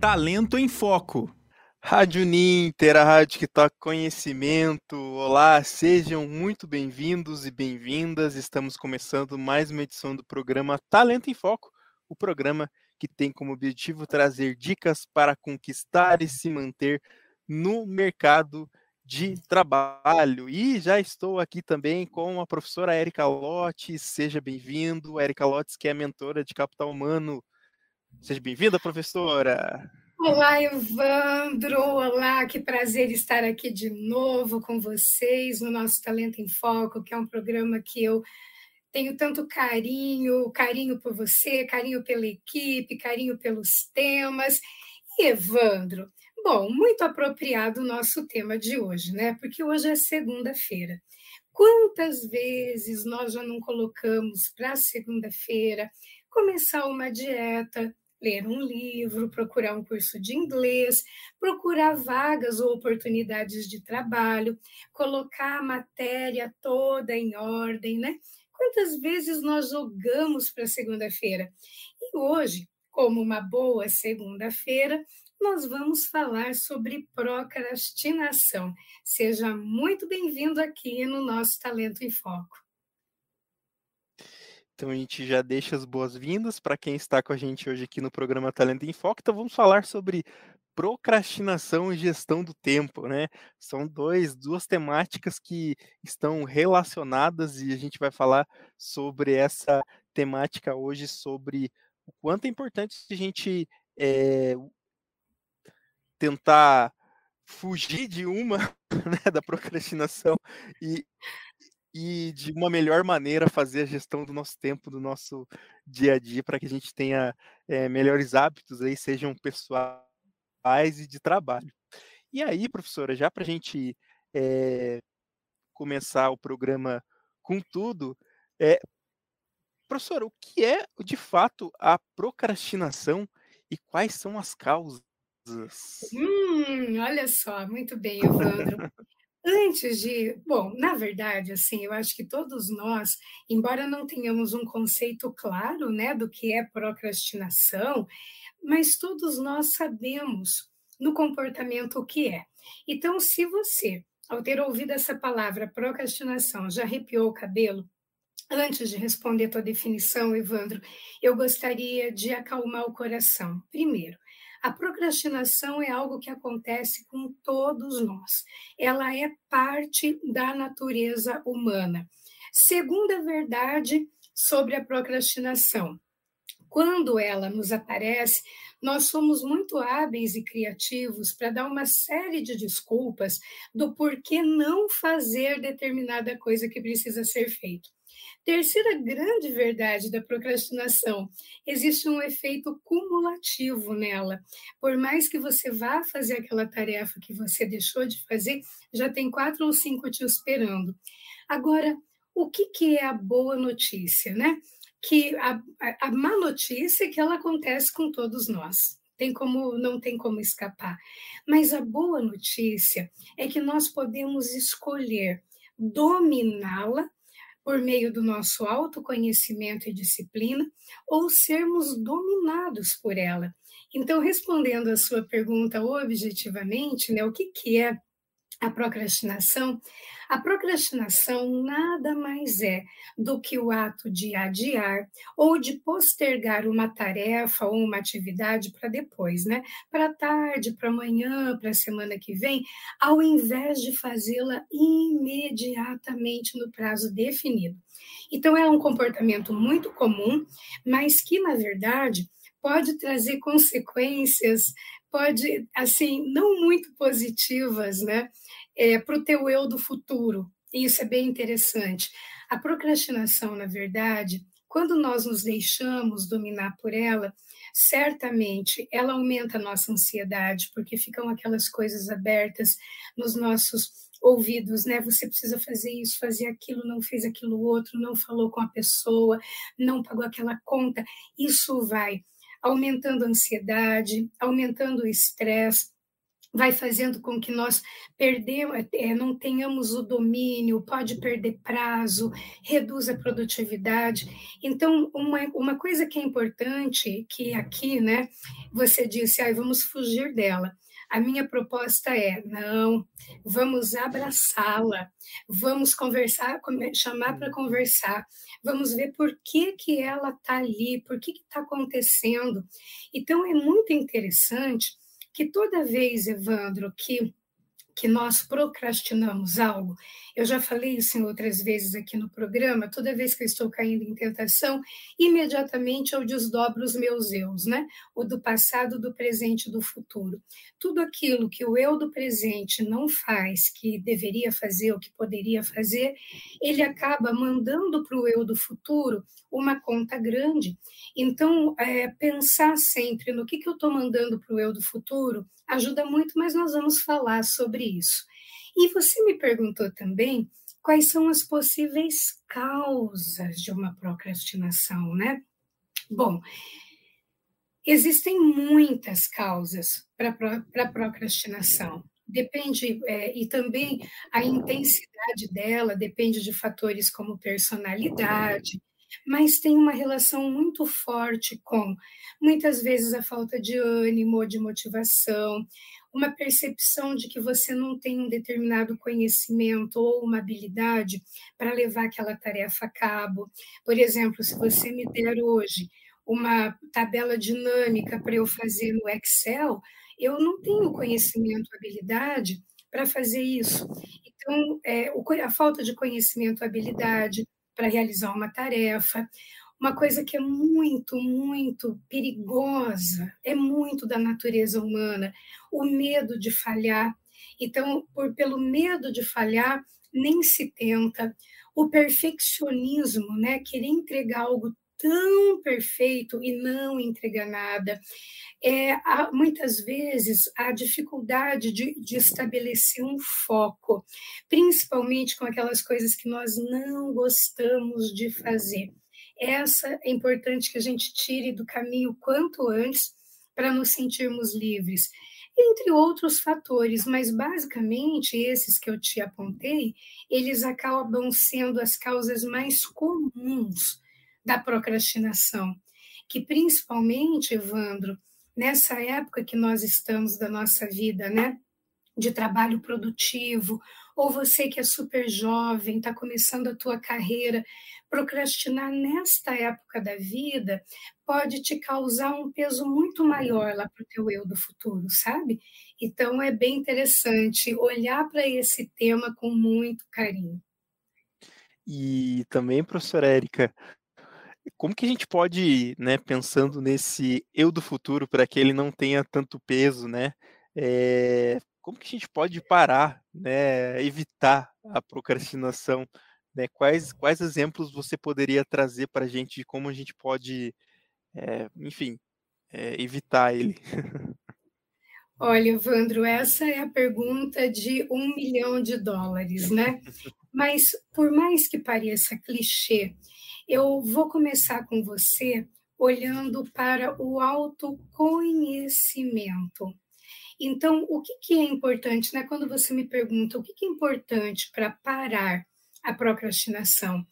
Talento em Foco. Rádio Ninter, a rádio que toca conhecimento. Olá, sejam muito bem-vindos e bem-vindas. Estamos começando mais uma edição do programa Talento em Foco, o programa que tem como objetivo trazer dicas para conquistar e se manter no mercado de trabalho. E já estou aqui também com a professora Érica Lotes. Seja bem-vindo. Érica Lotes, que é mentora de capital humano Seja bem-vinda, professora. Olá, Evandro. Olá, que prazer estar aqui de novo com vocês no nosso Talento em Foco, que é um programa que eu tenho tanto carinho, carinho por você, carinho pela equipe, carinho pelos temas. E, Evandro, bom, muito apropriado o nosso tema de hoje, né? Porque hoje é segunda-feira. Quantas vezes nós já não colocamos para segunda-feira começar uma dieta, ler um livro, procurar um curso de inglês, procurar vagas ou oportunidades de trabalho, colocar a matéria toda em ordem, né? Quantas vezes nós jogamos para segunda-feira? E hoje, como uma boa segunda-feira, nós vamos falar sobre procrastinação. Seja muito bem-vindo aqui no nosso Talento em Foco. Então a gente já deixa as boas-vindas para quem está com a gente hoje aqui no programa Talento em Foco. Então vamos falar sobre procrastinação e gestão do tempo, né? São dois, duas temáticas que estão relacionadas e a gente vai falar sobre essa temática hoje, sobre o quanto é importante a gente é, tentar fugir de uma, né, da procrastinação e e de uma melhor maneira fazer a gestão do nosso tempo, do nosso dia a dia, para que a gente tenha é, melhores hábitos aí, sejam pessoais e de trabalho. E aí, professora, já para a gente é, começar o programa com tudo, é, professora, o que é de fato a procrastinação e quais são as causas? Hum, olha só, muito bem, Evandro. Antes de, bom, na verdade, assim, eu acho que todos nós, embora não tenhamos um conceito claro, né, do que é procrastinação, mas todos nós sabemos no comportamento o que é. Então, se você, ao ter ouvido essa palavra procrastinação, já arrepiou o cabelo, Antes de responder a tua definição, Evandro, eu gostaria de acalmar o coração. Primeiro, a procrastinação é algo que acontece com todos nós. Ela é parte da natureza humana. Segunda verdade sobre a procrastinação. Quando ela nos aparece, nós somos muito hábeis e criativos para dar uma série de desculpas do porquê não fazer determinada coisa que precisa ser feito. Terceira grande verdade da procrastinação: existe um efeito cumulativo nela. Por mais que você vá fazer aquela tarefa que você deixou de fazer, já tem quatro ou cinco te esperando. Agora, o que, que é a boa notícia, né? Que a, a, a má notícia é que ela acontece com todos nós. Tem como, não tem como escapar. Mas a boa notícia é que nós podemos escolher dominá-la por meio do nosso autoconhecimento e disciplina, ou sermos dominados por ela. Então, respondendo a sua pergunta objetivamente, né, o que, que é a procrastinação, a procrastinação nada mais é do que o ato de adiar ou de postergar uma tarefa ou uma atividade para depois, né? Para tarde, para amanhã, para a semana que vem, ao invés de fazê-la imediatamente no prazo definido. Então, é um comportamento muito comum, mas que, na verdade, pode trazer consequências, pode, assim, não muito positivas, né? é, para o teu eu do futuro. Isso é bem interessante. A procrastinação, na verdade, quando nós nos deixamos dominar por ela, certamente ela aumenta a nossa ansiedade, porque ficam aquelas coisas abertas nos nossos ouvidos, né? Você precisa fazer isso, fazer aquilo, não fez aquilo outro, não falou com a pessoa, não pagou aquela conta. Isso vai aumentando a ansiedade, aumentando o estresse, vai fazendo com que nós perdemos, é, não tenhamos o domínio, pode perder prazo, reduz a produtividade. Então, uma, uma coisa que é importante, que aqui, né, você disse, ah, vamos fugir dela. A minha proposta é: não, vamos abraçá-la, vamos conversar, chamar para conversar, vamos ver por que, que ela está ali, por que está acontecendo. Então, é muito interessante que toda vez, Evandro, que que nós procrastinamos algo. Eu já falei isso em outras vezes aqui no programa. Toda vez que eu estou caindo em tentação, imediatamente eu desdobro os meus eus, né? O do passado, do presente do futuro. Tudo aquilo que o eu do presente não faz, que deveria fazer, ou que poderia fazer, ele acaba mandando para o eu do futuro uma conta grande. Então, é, pensar sempre no que, que eu estou mandando para o eu do futuro ajuda muito, mas nós vamos falar sobre isso. E você me perguntou também quais são as possíveis causas de uma procrastinação, né? Bom, existem muitas causas para procrastinação. Depende, é, e também a intensidade dela depende de fatores como personalidade, mas tem uma relação muito forte com, muitas vezes, a falta de ânimo, de motivação, uma percepção de que você não tem um determinado conhecimento ou uma habilidade para levar aquela tarefa a cabo. Por exemplo, se você me der hoje uma tabela dinâmica para eu fazer no Excel, eu não tenho conhecimento, habilidade para fazer isso. Então, é, a falta de conhecimento, habilidade, para realizar uma tarefa. Uma coisa que é muito, muito perigosa, é muito da natureza humana, o medo de falhar. Então, por, pelo medo de falhar, nem se tenta. O perfeccionismo, né? Querer entregar algo tão perfeito e não entregar nada. É, há, muitas vezes a dificuldade de, de estabelecer um foco, principalmente com aquelas coisas que nós não gostamos de fazer. Essa é importante que a gente tire do caminho quanto antes para nos sentirmos livres entre outros fatores, mas basicamente esses que eu te apontei, eles acabam sendo as causas mais comuns da procrastinação, que principalmente, Evandro, nessa época que nós estamos da nossa vida, né, de trabalho produtivo, ou você que é super jovem, está começando a tua carreira, procrastinar nesta época da vida pode te causar um peso muito maior lá para o teu eu do futuro, sabe? Então é bem interessante olhar para esse tema com muito carinho. E também, professora Érica, como que a gente pode, né, pensando nesse eu do futuro para que ele não tenha tanto peso, né? É, como que a gente pode parar, né, evitar a procrastinação? Né? Quais, quais exemplos você poderia trazer para a gente de como a gente pode, é, enfim, é, evitar ele? Olha, Evandro, essa é a pergunta de um milhão de dólares, né? Mas, por mais que pareça clichê, eu vou começar com você olhando para o autoconhecimento. Então, o que, que é importante, né? Quando você me pergunta o que, que é importante para parar a procrastinação,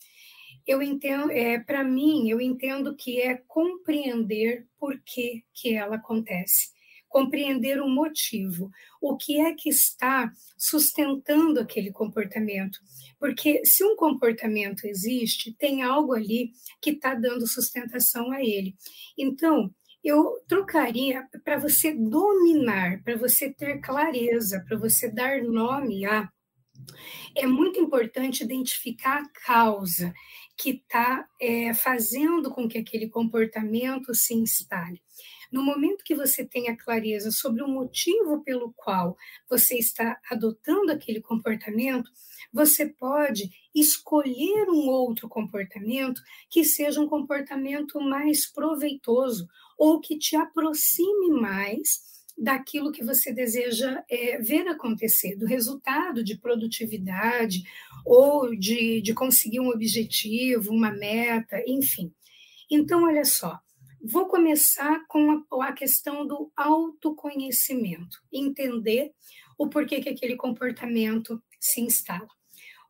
eu entendo, é, para mim, eu entendo que é compreender por que, que ela acontece compreender o motivo, o que é que está sustentando aquele comportamento. Porque se um comportamento existe, tem algo ali que está dando sustentação a ele. Então, eu trocaria para você dominar, para você ter clareza, para você dar nome a. É muito importante identificar a causa que está é, fazendo com que aquele comportamento se instale. No momento que você tenha clareza sobre o motivo pelo qual você está adotando aquele comportamento, você pode escolher um outro comportamento que seja um comportamento mais proveitoso ou que te aproxime mais daquilo que você deseja é, ver acontecer, do resultado de produtividade ou de, de conseguir um objetivo, uma meta, enfim. Então, olha só, vou começar com a, a questão do autoconhecimento, entender o porquê que aquele comportamento se instala.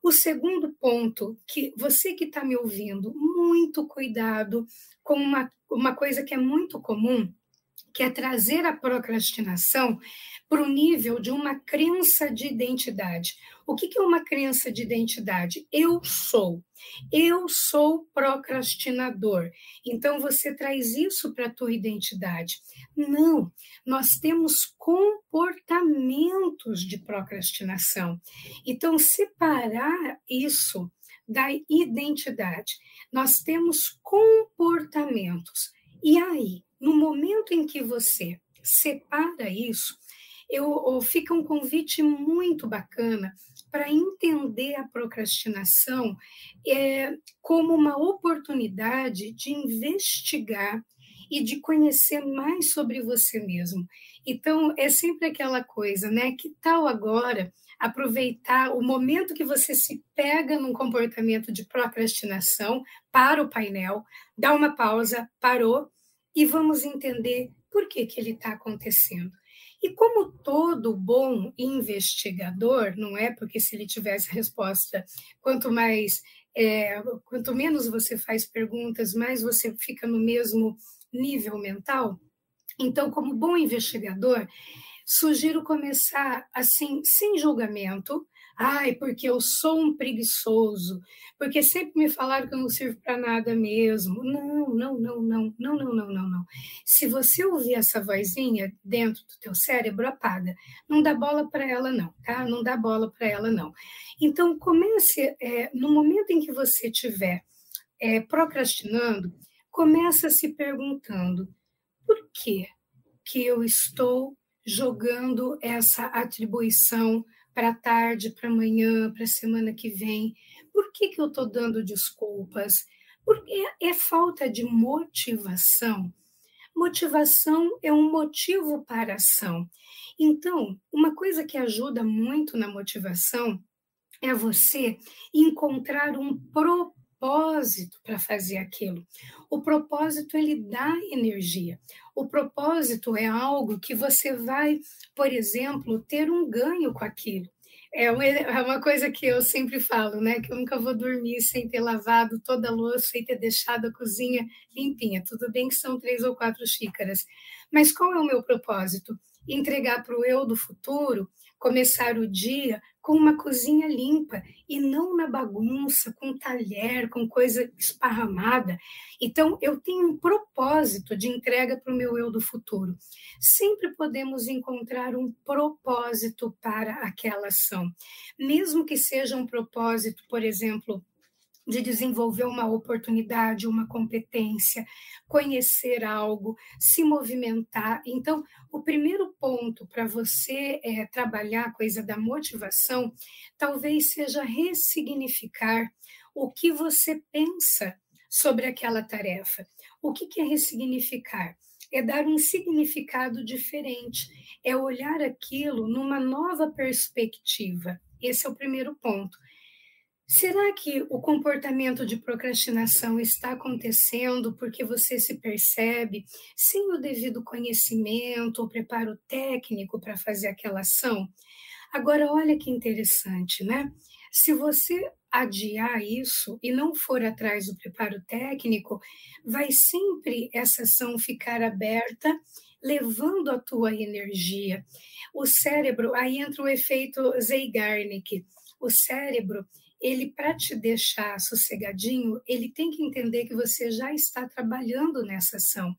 O segundo ponto, que você que está me ouvindo, muito cuidado com uma, uma coisa que é muito comum, que é trazer a procrastinação para o nível de uma crença de identidade. O que, é uma crença de identidade? Eu sou. Eu sou procrastinador. Então você traz isso para a tua identidade. Não, nós temos comportamentos de procrastinação. Então separar isso da identidade. Nós temos comportamentos. E aí, no momento em que você separa isso, eu, fica um convite muito bacana para entender a procrastinação é, como uma oportunidade de investigar e de conhecer mais sobre você mesmo. Então, é sempre aquela coisa, né? Que tal agora aproveitar o momento que você se pega num comportamento de procrastinação, para o painel, dá uma pausa, parou, e vamos entender por que, que ele está acontecendo. E como todo bom investigador, não é? Porque se ele tivesse resposta, quanto mais, é, quanto menos você faz perguntas, mais você fica no mesmo nível mental. Então, como bom investigador, sugiro começar assim, sem julgamento, Ai, porque eu sou um preguiçoso, porque sempre me falaram que eu não sirvo para nada mesmo. Não, não, não, não, não, não, não, não, não. Se você ouvir essa vozinha dentro do teu cérebro, apaga. Não dá bola para ela, não, tá? Não dá bola para ela, não. Então, comece, é, no momento em que você estiver é, procrastinando, começa se perguntando, por que que eu estou jogando essa atribuição para tarde, para amanhã, para semana que vem. Por que, que eu estou dando desculpas? Porque é falta de motivação. Motivação é um motivo para a ação. Então, uma coisa que ajuda muito na motivação é você encontrar um propósito para fazer aquilo. O propósito ele dá energia. O propósito é algo que você vai, por exemplo, ter um ganho com aquilo. É é uma coisa que eu sempre falo, né? Que eu nunca vou dormir sem ter lavado toda a louça e ter deixado a cozinha limpinha. Tudo bem que são três ou quatro xícaras. Mas qual é o meu propósito? Entregar para o eu do futuro, começar o dia com uma cozinha limpa e não na bagunça, com talher, com coisa esparramada. Então, eu tenho um propósito de entrega para o meu eu do futuro. Sempre podemos encontrar um propósito para aquela ação, mesmo que seja um propósito, por exemplo, de desenvolver uma oportunidade, uma competência, conhecer algo, se movimentar. Então, o primeiro ponto para você é, trabalhar a coisa da motivação talvez seja ressignificar o que você pensa sobre aquela tarefa. O que, que é ressignificar? É dar um significado diferente, é olhar aquilo numa nova perspectiva. Esse é o primeiro ponto. Será que o comportamento de procrastinação está acontecendo porque você se percebe sem o devido conhecimento ou preparo técnico para fazer aquela ação? Agora, olha que interessante, né? Se você adiar isso e não for atrás do preparo técnico, vai sempre essa ação ficar aberta, levando a tua energia. O cérebro, aí entra o efeito Zeigarnik. O cérebro, ele para te deixar sossegadinho, ele tem que entender que você já está trabalhando nessa ação.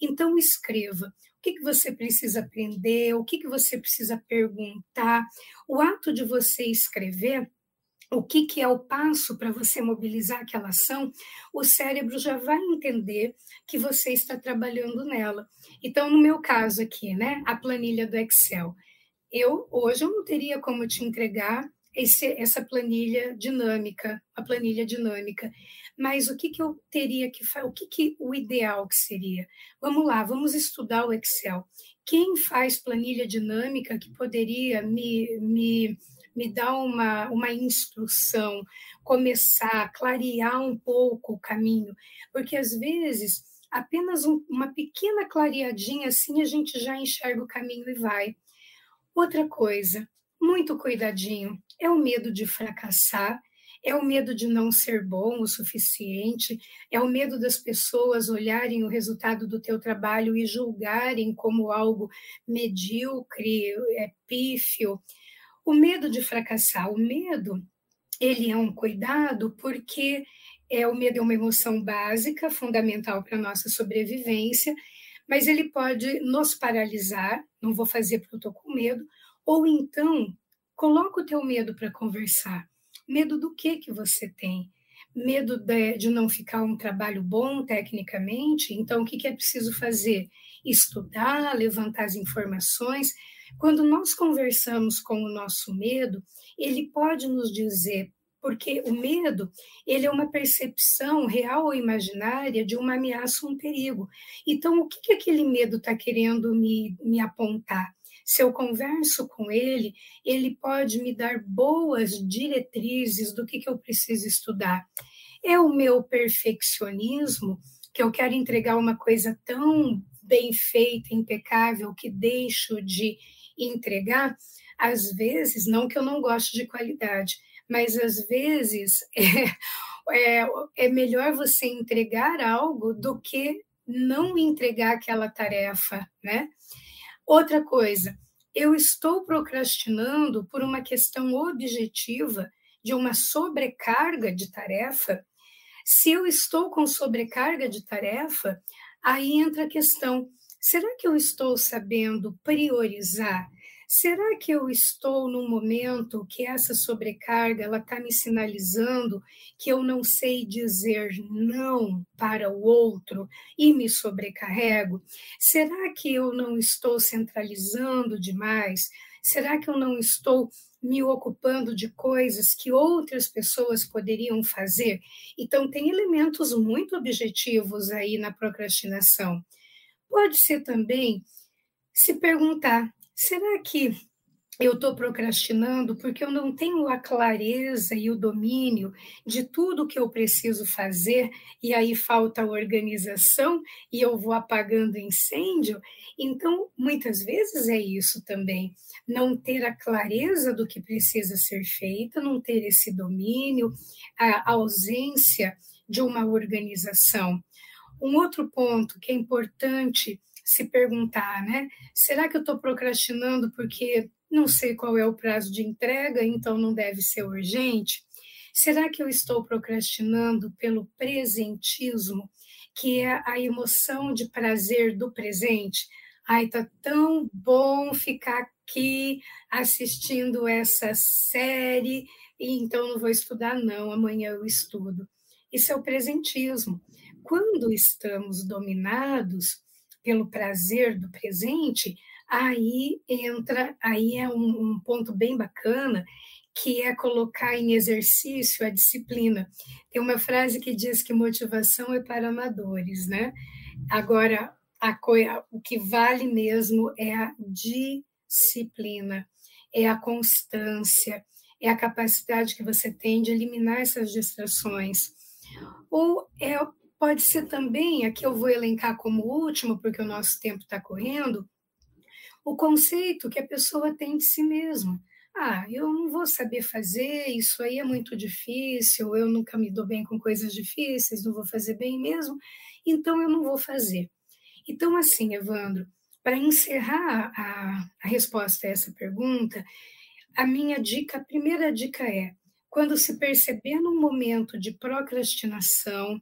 Então escreva o que, que você precisa aprender, o que, que você precisa perguntar. O ato de você escrever o que, que é o passo para você mobilizar aquela ação, o cérebro já vai entender que você está trabalhando nela. Então, no meu caso aqui, né, a planilha do Excel, eu hoje eu não teria como te entregar esse, essa planilha dinâmica, a planilha dinâmica. Mas o que, que eu teria que fazer? O que, que o ideal que seria? Vamos lá, vamos estudar o Excel. Quem faz planilha dinâmica que poderia me, me, me dar uma, uma instrução, começar, clarear um pouco o caminho? Porque às vezes apenas um, uma pequena clareadinha assim a gente já enxerga o caminho e vai. Outra coisa, muito cuidadinho, é o medo de fracassar, é o medo de não ser bom o suficiente, é o medo das pessoas olharem o resultado do teu trabalho e julgarem como algo medíocre, é pífio. O medo de fracassar, o medo, ele é um cuidado porque é o medo é uma emoção básica, fundamental para a nossa sobrevivência, mas ele pode nos paralisar, não vou fazer porque eu estou com medo, ou então coloca o teu medo para conversar. Medo do que que você tem? Medo de, de, não ficar um trabalho bom tecnicamente? Então, o que, que é preciso fazer? Estudar, levantar as informações. Quando nós conversamos com o nosso medo, ele pode nos dizer porque o medo ele é uma percepção real ou imaginária de uma ameaça ou um perigo. Então, o que, que aquele medo está querendo me, me apontar? Se eu converso com ele, ele pode me dar boas diretrizes do que, que eu preciso estudar. É o meu perfeccionismo, que eu quero entregar uma coisa tão bem feita, impecável, que deixo de entregar? Às vezes, não que eu não goste de qualidade, mas às vezes é, é, é melhor você entregar algo do que não entregar aquela tarefa, né? Outra coisa, eu estou procrastinando por uma questão objetiva de uma sobrecarga de tarefa. Se eu estou com sobrecarga de tarefa, aí entra a questão: será que eu estou sabendo priorizar? Será que eu estou num momento que essa sobrecarga ela está me sinalizando que eu não sei dizer não para o outro e me sobrecarrego? Será que eu não estou centralizando demais? Será que eu não estou me ocupando de coisas que outras pessoas poderiam fazer? Então, tem elementos muito objetivos aí na procrastinação. Pode ser também se perguntar: será que eu estou procrastinando porque eu não tenho a clareza e o domínio de tudo que eu preciso fazer e aí falta a organização e eu vou apagando incêndio. Então, muitas vezes é isso também, não ter a clareza do que precisa ser feito, não ter esse domínio, a ausência de uma organização. Um outro ponto que é importante se perguntar, né? Será que eu estou procrastinando porque não sei qual é o prazo de entrega, então não deve ser urgente? Será que eu estou procrastinando pelo presentismo, que é a emoção de prazer do presente? Ai, tá tão bom ficar aqui assistindo essa série, e então não vou estudar, não, amanhã eu estudo. Isso é o presentismo. Quando estamos dominados pelo prazer do presente, aí entra, aí é um, um ponto bem bacana, que é colocar em exercício a disciplina. Tem uma frase que diz que motivação é para amadores, né? Agora, a o que vale mesmo é a disciplina, é a constância, é a capacidade que você tem de eliminar essas distrações. Ou é Pode ser também, aqui eu vou elencar como último, porque o nosso tempo está correndo, o conceito que a pessoa tem de si mesma. Ah, eu não vou saber fazer, isso aí é muito difícil, eu nunca me dou bem com coisas difíceis, não vou fazer bem mesmo, então eu não vou fazer. Então, assim, Evandro, para encerrar a, a resposta a essa pergunta, a minha dica, a primeira dica é: quando se perceber num momento de procrastinação,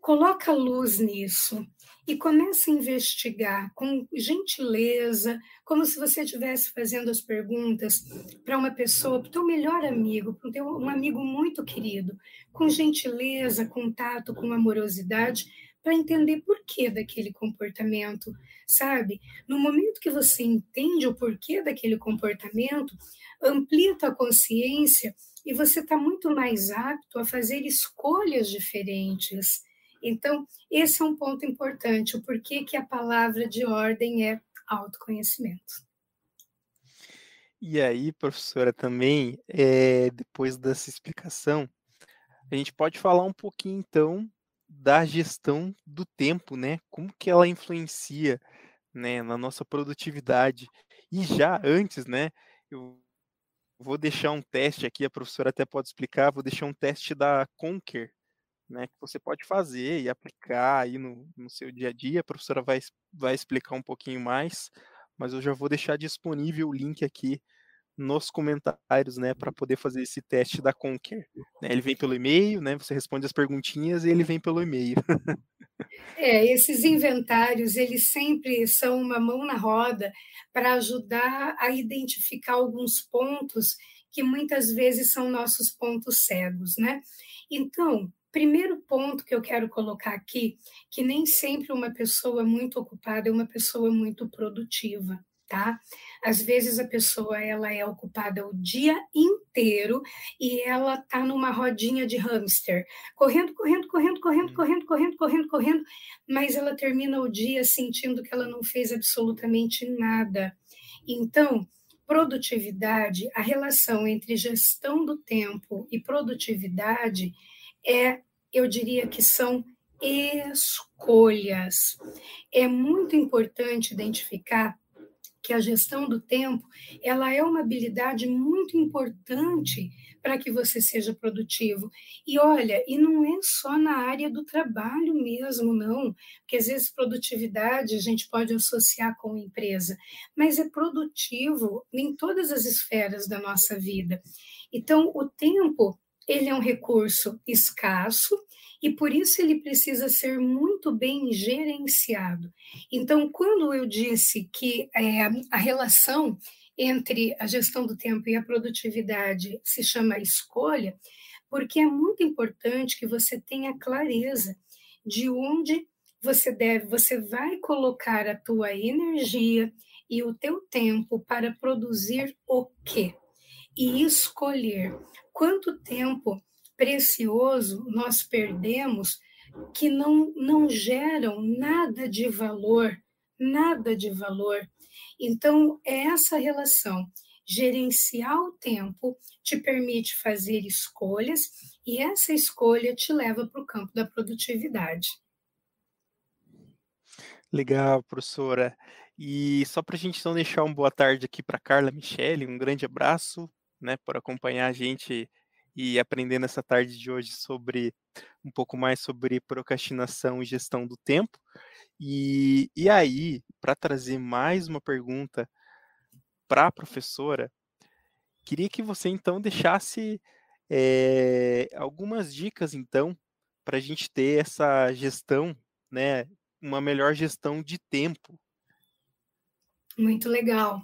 coloca luz nisso e começa a investigar com gentileza, como se você estivesse fazendo as perguntas para uma pessoa, para o teu melhor amigo, para um amigo muito querido, com gentileza, com tato, com amorosidade, para entender por que daquele comportamento, sabe? No momento que você entende o porquê daquele comportamento, amplia a tua consciência e você está muito mais apto a fazer escolhas diferentes então, esse é um ponto importante, o porquê que a palavra de ordem é autoconhecimento. E aí, professora, também, é, depois dessa explicação, a gente pode falar um pouquinho, então, da gestão do tempo, né? Como que ela influencia, né, na nossa produtividade. E já antes, né, eu vou deixar um teste aqui, a professora até pode explicar, vou deixar um teste da Conquer, né, que você pode fazer e aplicar aí no, no seu dia a dia. A professora vai, vai explicar um pouquinho mais, mas eu já vou deixar disponível o link aqui nos comentários, né, para poder fazer esse teste da Conquer. Né, ele vem pelo e-mail, né, você responde as perguntinhas e ele vem pelo e-mail. É, esses inventários, eles sempre são uma mão na roda para ajudar a identificar alguns pontos que muitas vezes são nossos pontos cegos, né? Então, primeiro ponto que eu quero colocar aqui, que nem sempre uma pessoa muito ocupada é uma pessoa muito produtiva tá? Às vezes a pessoa ela é ocupada o dia inteiro e ela tá numa rodinha de hamster, correndo, correndo, correndo, correndo, correndo, correndo, correndo, correndo, mas ela termina o dia sentindo que ela não fez absolutamente nada. Então, produtividade, a relação entre gestão do tempo e produtividade é, eu diria que são escolhas. É muito importante identificar que a gestão do tempo ela é uma habilidade muito importante para que você seja produtivo. E olha, e não é só na área do trabalho mesmo, não, porque às vezes produtividade a gente pode associar com empresa, mas é produtivo em todas as esferas da nossa vida. Então, o tempo ele é um recurso escasso e por isso ele precisa ser muito bem gerenciado. Então, quando eu disse que é, a relação entre a gestão do tempo e a produtividade se chama escolha, porque é muito importante que você tenha clareza de onde você deve, você vai colocar a tua energia e o teu tempo para produzir o quê? E escolher quanto tempo precioso nós perdemos que não, não geram nada de valor, nada de valor. Então, é essa relação. Gerenciar o tempo te permite fazer escolhas e essa escolha te leva para o campo da produtividade. Legal, professora. E só para a gente não deixar um boa tarde aqui para Carla Michele, um grande abraço, né, por acompanhar a gente e aprender nessa tarde de hoje sobre um pouco mais sobre procrastinação e gestão do tempo. E, e aí, para trazer mais uma pergunta para a professora, queria que você então deixasse é, algumas dicas então para a gente ter essa gestão, né, uma melhor gestão de tempo. Muito legal.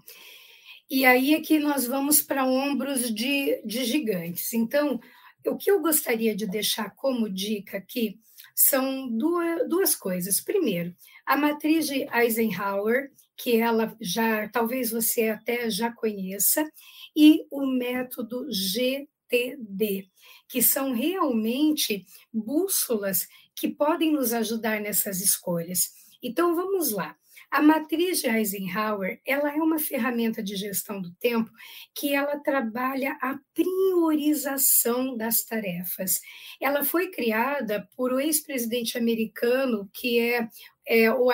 E aí é que nós vamos para ombros de, de gigantes. Então, o que eu gostaria de deixar como dica aqui são duas, duas coisas. Primeiro, a matriz de Eisenhower, que ela já, talvez você até já conheça, e o método GTD, que são realmente bússolas que podem nos ajudar nessas escolhas. Então, vamos lá. A matriz de Eisenhower, ela é uma ferramenta de gestão do tempo que ela trabalha a priorização das tarefas. Ela foi criada por o ex-presidente americano, que é, é o,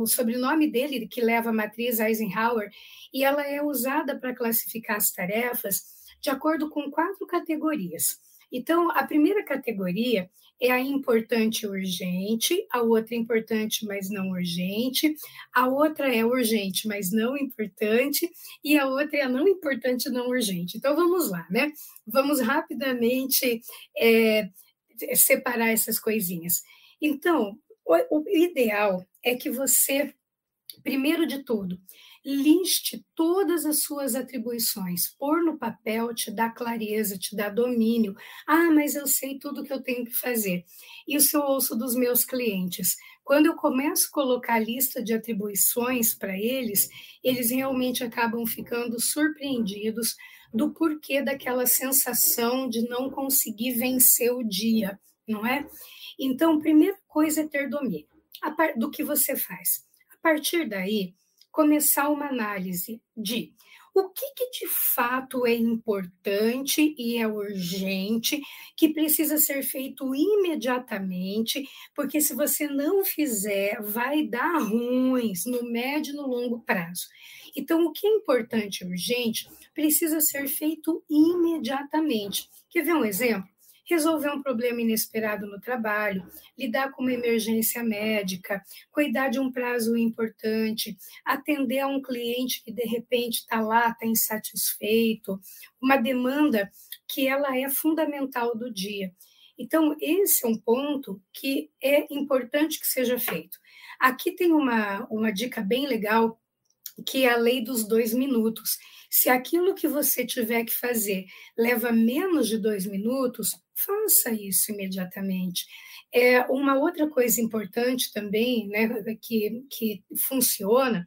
o sobrenome dele que leva a matriz Eisenhower, e ela é usada para classificar as tarefas de acordo com quatro categorias. Então, a primeira categoria é a importante urgente, a outra importante, mas não urgente, a outra é urgente, mas não importante, e a outra é a não importante, não urgente. Então vamos lá, né? Vamos rapidamente é, separar essas coisinhas. Então, o, o ideal é que você, primeiro de tudo, liste todas as suas atribuições. Pôr no papel te dá clareza, te dá domínio. Ah, mas eu sei tudo que eu tenho que fazer. Isso eu ouço dos meus clientes. Quando eu começo a colocar a lista de atribuições para eles, eles realmente acabam ficando surpreendidos do porquê daquela sensação de não conseguir vencer o dia, não é? Então, primeira coisa é ter domínio do que você faz. A partir daí, começar uma análise de o que, que, de fato é importante e é urgente, que precisa ser feito imediatamente, porque se você não fizer, vai dar ruins no médio e no longo prazo. Então, o que é importante e urgente precisa ser feito imediatamente. Quer ver um exemplo? Resolver um problema inesperado no trabalho, lidar com uma emergência médica, cuidar de um prazo importante, atender a um cliente que de repente está lá, está insatisfeito, uma demanda que ela é fundamental do dia. Então, esse é um ponto que é importante que seja feito. Aqui tem uma, uma dica bem legal, que é a lei dos dois minutos. Se aquilo que você tiver que fazer leva menos de dois minutos, faça isso imediatamente. É uma outra coisa importante também, né, que, que funciona,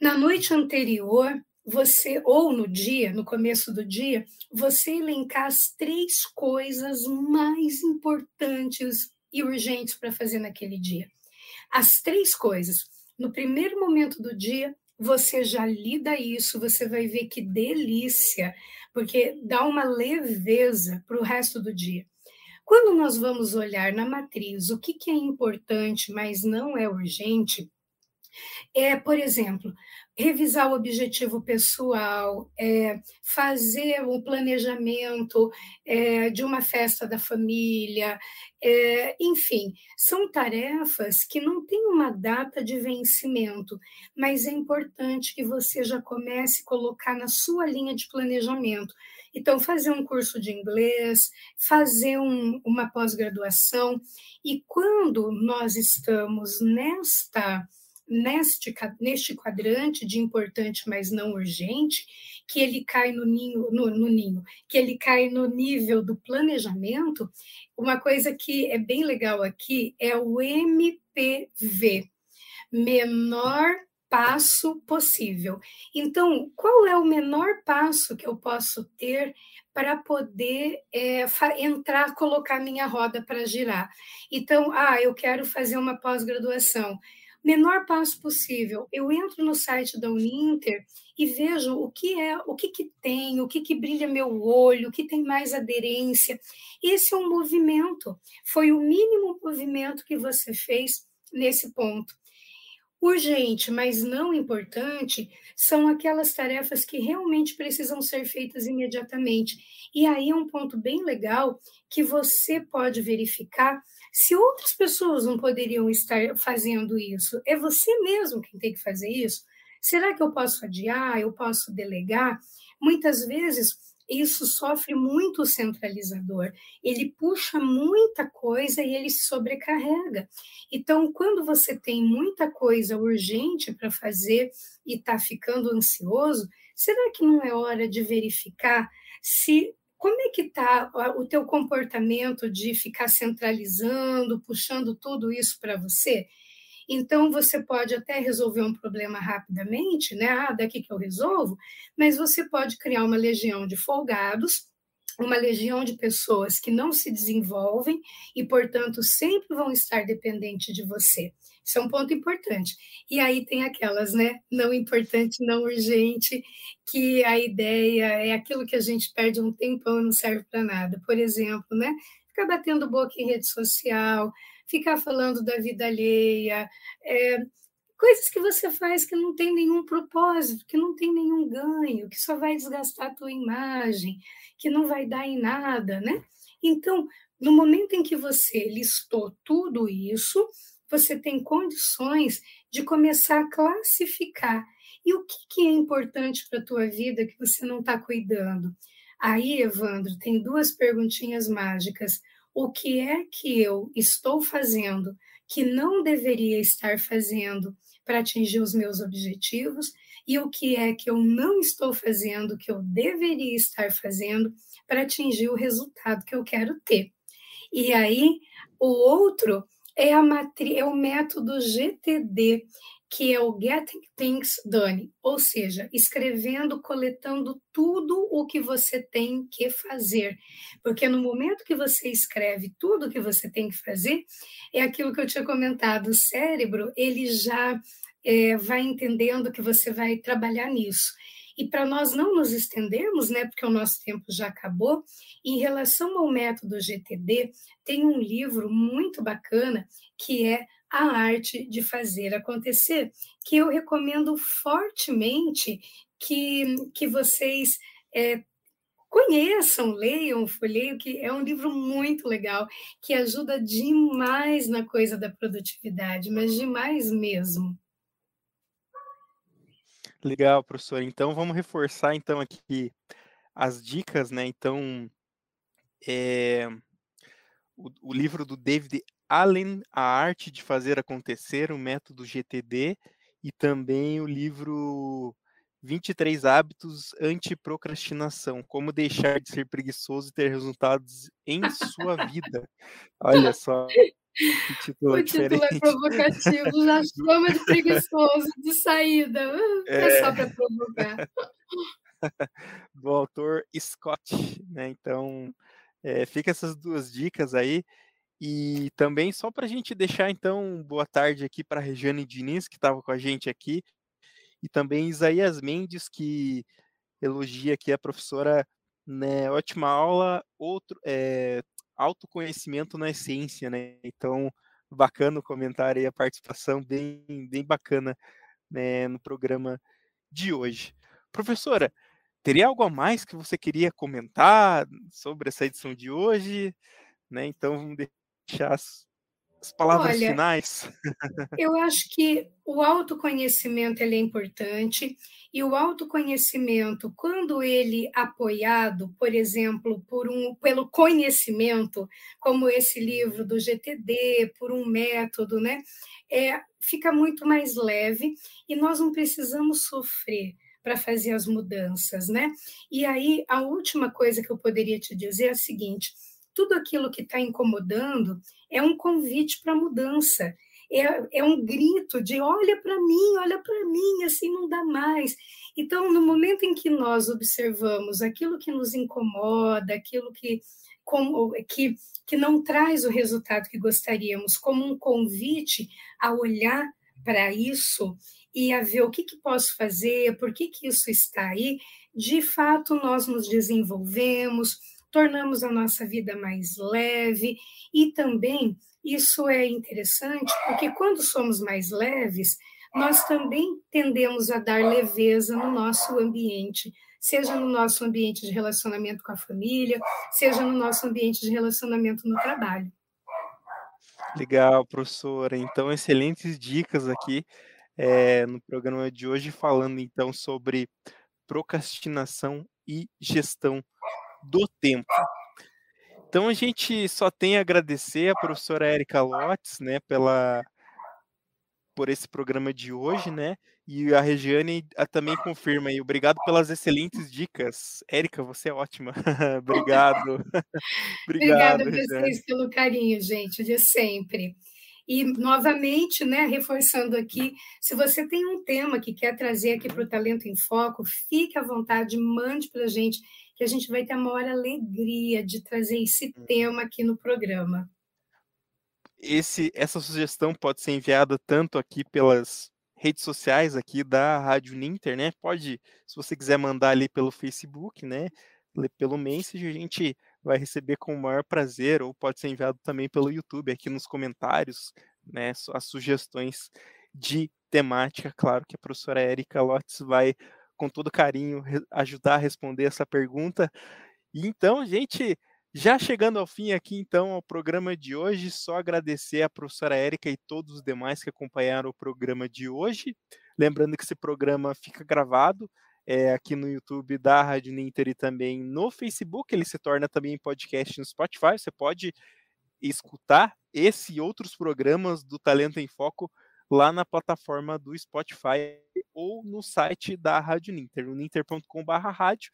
na noite anterior, você, ou no dia, no começo do dia, você elencar as três coisas mais importantes e urgentes para fazer naquele dia. As três coisas. No primeiro momento do dia, você já lida isso, você vai ver que delícia, porque dá uma leveza para o resto do dia. Quando nós vamos olhar na matriz o que, que é importante, mas não é urgente, é, por exemplo, revisar o objetivo pessoal, é, fazer o planejamento é, de uma festa da família, é, enfim, são tarefas que não têm uma data de vencimento, mas é importante que você já comece a colocar na sua linha de planejamento. Então, fazer um curso de inglês, fazer um, uma pós-graduação, e quando nós estamos nesta neste, neste quadrante de importante, mas não urgente, que ele cai no ninho, no, no, ninho, que ele cai no nível do planejamento, uma coisa que é bem legal aqui é o MPV, menor passo possível. Então, qual é o menor passo que eu posso ter para poder é, entrar, colocar minha roda para girar? Então, ah, eu quero fazer uma pós-graduação menor passo possível. Eu entro no site da Uninter e vejo o que é, o que, que tem, o que, que brilha meu olho, o que tem mais aderência. Esse é um movimento, foi o mínimo movimento que você fez nesse ponto. Urgente, mas não importante, são aquelas tarefas que realmente precisam ser feitas imediatamente. E aí é um ponto bem legal que você pode verificar se outras pessoas não poderiam estar fazendo isso, é você mesmo quem tem que fazer isso? Será que eu posso adiar? Eu posso delegar? Muitas vezes isso sofre muito o centralizador. Ele puxa muita coisa e ele se sobrecarrega. Então, quando você tem muita coisa urgente para fazer e está ficando ansioso, será que não é hora de verificar se como é que está o teu comportamento de ficar centralizando, puxando tudo isso para você? Então, você pode até resolver um problema rapidamente, né? Ah, daqui que eu resolvo, mas você pode criar uma legião de folgados, uma legião de pessoas que não se desenvolvem e, portanto, sempre vão estar dependentes de você. Isso é um ponto importante. E aí tem aquelas, né? Não importante, não urgente, que a ideia é aquilo que a gente perde um tempão e não serve para nada. Por exemplo, né? Ficar batendo boca em rede social, ficar falando da vida alheia, é, coisas que você faz que não tem nenhum propósito, que não tem nenhum ganho, que só vai desgastar a tua imagem, que não vai dar em nada, né? Então, no momento em que você listou tudo isso, você tem condições de começar a classificar. E o que, que é importante para a tua vida que você não está cuidando? Aí, Evandro, tem duas perguntinhas mágicas. O que é que eu estou fazendo que não deveria estar fazendo para atingir os meus objetivos? E o que é que eu não estou fazendo que eu deveria estar fazendo para atingir o resultado que eu quero ter? E aí, o outro é, a é o método GTD, que é o Getting Things Done, ou seja, escrevendo, coletando tudo o que você tem que fazer. Porque no momento que você escreve tudo o que você tem que fazer, é aquilo que eu tinha comentado, o cérebro, ele já é, vai entendendo que você vai trabalhar nisso. E para nós não nos estendermos, né, porque o nosso tempo já acabou, em relação ao método GTD, tem um livro muito bacana que é A Arte de Fazer Acontecer, que eu recomendo fortemente que, que vocês é, conheçam, leiam, folheio, que é um livro muito legal, que ajuda demais na coisa da produtividade, mas demais mesmo. Legal, professor. Então vamos reforçar então aqui as dicas, né? Então é, o, o, livro do David Allen, A Arte de Fazer Acontecer, o método GTD, e também o livro 23 hábitos anti-procrastinação, como deixar de ser preguiçoso e ter resultados em sua vida. Olha só, que título o título é provocativo, já chama de preguiçoso, de saída, é, é só para provocar. Do autor Scott, né? Então, é, fica essas duas dicas aí. E também só para a gente deixar então boa tarde aqui para a Regiane Diniz, que estava com a gente aqui, e também Isaías Mendes, que elogia aqui a professora, né, ótima aula, outro, é, autoconhecimento na essência, né? Então, bacana o comentário e a participação bem, bem bacana né, no programa de hoje. Professora, teria algo a mais que você queria comentar sobre essa edição de hoje? Né? Então, vamos deixar as, as palavras Olha, finais. Eu acho que o autoconhecimento ele é importante e o autoconhecimento, quando ele apoiado, por exemplo, por um, pelo conhecimento, como esse livro do GTD, por um método, né, é, fica muito mais leve e nós não precisamos sofrer para fazer as mudanças, né? E aí a última coisa que eu poderia te dizer é a seguinte: tudo aquilo que está incomodando é um convite para mudança. É, é um grito de olha para mim, olha para mim, assim não dá mais. Então, no momento em que nós observamos aquilo que nos incomoda, aquilo que, como, que, que não traz o resultado que gostaríamos, como um convite a olhar para isso e a ver o que, que posso fazer, por que, que isso está aí, de fato nós nos desenvolvemos, tornamos a nossa vida mais leve e também isso é interessante porque quando somos mais leves, nós também tendemos a dar leveza no nosso ambiente, seja no nosso ambiente de relacionamento com a família, seja no nosso ambiente de relacionamento no trabalho. Legal, professora. Então, excelentes dicas aqui é, no programa de hoje, falando então sobre procrastinação e gestão do tempo. Então a gente só tem a agradecer a professora Érica Lotes, né, pela por esse programa de hoje, né? E a Regiane a, também confirma aí. Obrigado pelas excelentes dicas. Érica, você é ótima. Obrigado. Obrigado, Obrigada a vocês pelo carinho, gente, de sempre. E, novamente, né, reforçando aqui, se você tem um tema que quer trazer aqui para o Talento em Foco, fique à vontade, mande para a gente que a gente vai ter a maior alegria de trazer esse hum. tema aqui no programa. Esse, essa sugestão pode ser enviada tanto aqui pelas redes sociais aqui da Rádio Ninter, né? Pode, se você quiser mandar ali pelo Facebook, né? Pelo Message, a gente vai receber com o maior prazer, ou pode ser enviado também pelo YouTube, aqui nos comentários, né? As sugestões de temática, claro que a professora Érica Lotz vai com todo carinho ajudar a responder essa pergunta. E então, gente, já chegando ao fim aqui, então, ao programa de hoje, só agradecer à professora Érica e todos os demais que acompanharam o programa de hoje. Lembrando que esse programa fica gravado é, aqui no YouTube da Rádio Ninter e também no Facebook. Ele se torna também podcast no Spotify. Você pode escutar esse e outros programas do Talento em Foco lá na plataforma do Spotify ou no site da Rádio Ninter, no ninter.com/rádio.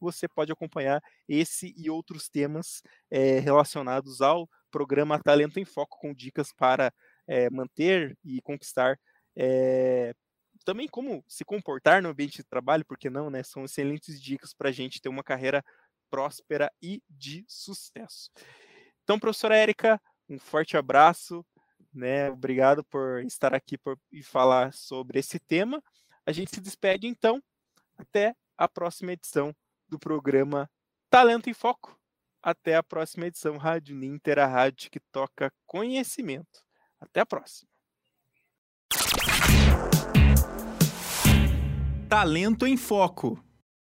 Você pode acompanhar esse e outros temas é, relacionados ao programa Talento em Foco, com dicas para é, manter e conquistar é, também como se comportar no ambiente de trabalho, porque não, né? São excelentes dicas para a gente ter uma carreira próspera e de sucesso. Então, professora Érica, um forte abraço né? Obrigado por estar aqui por, e falar sobre esse tema. A gente se despede então. Até a próxima edição do programa Talento em Foco. Até a próxima edição Rádio Ninter, a rádio que toca conhecimento. Até a próxima. Talento em Foco.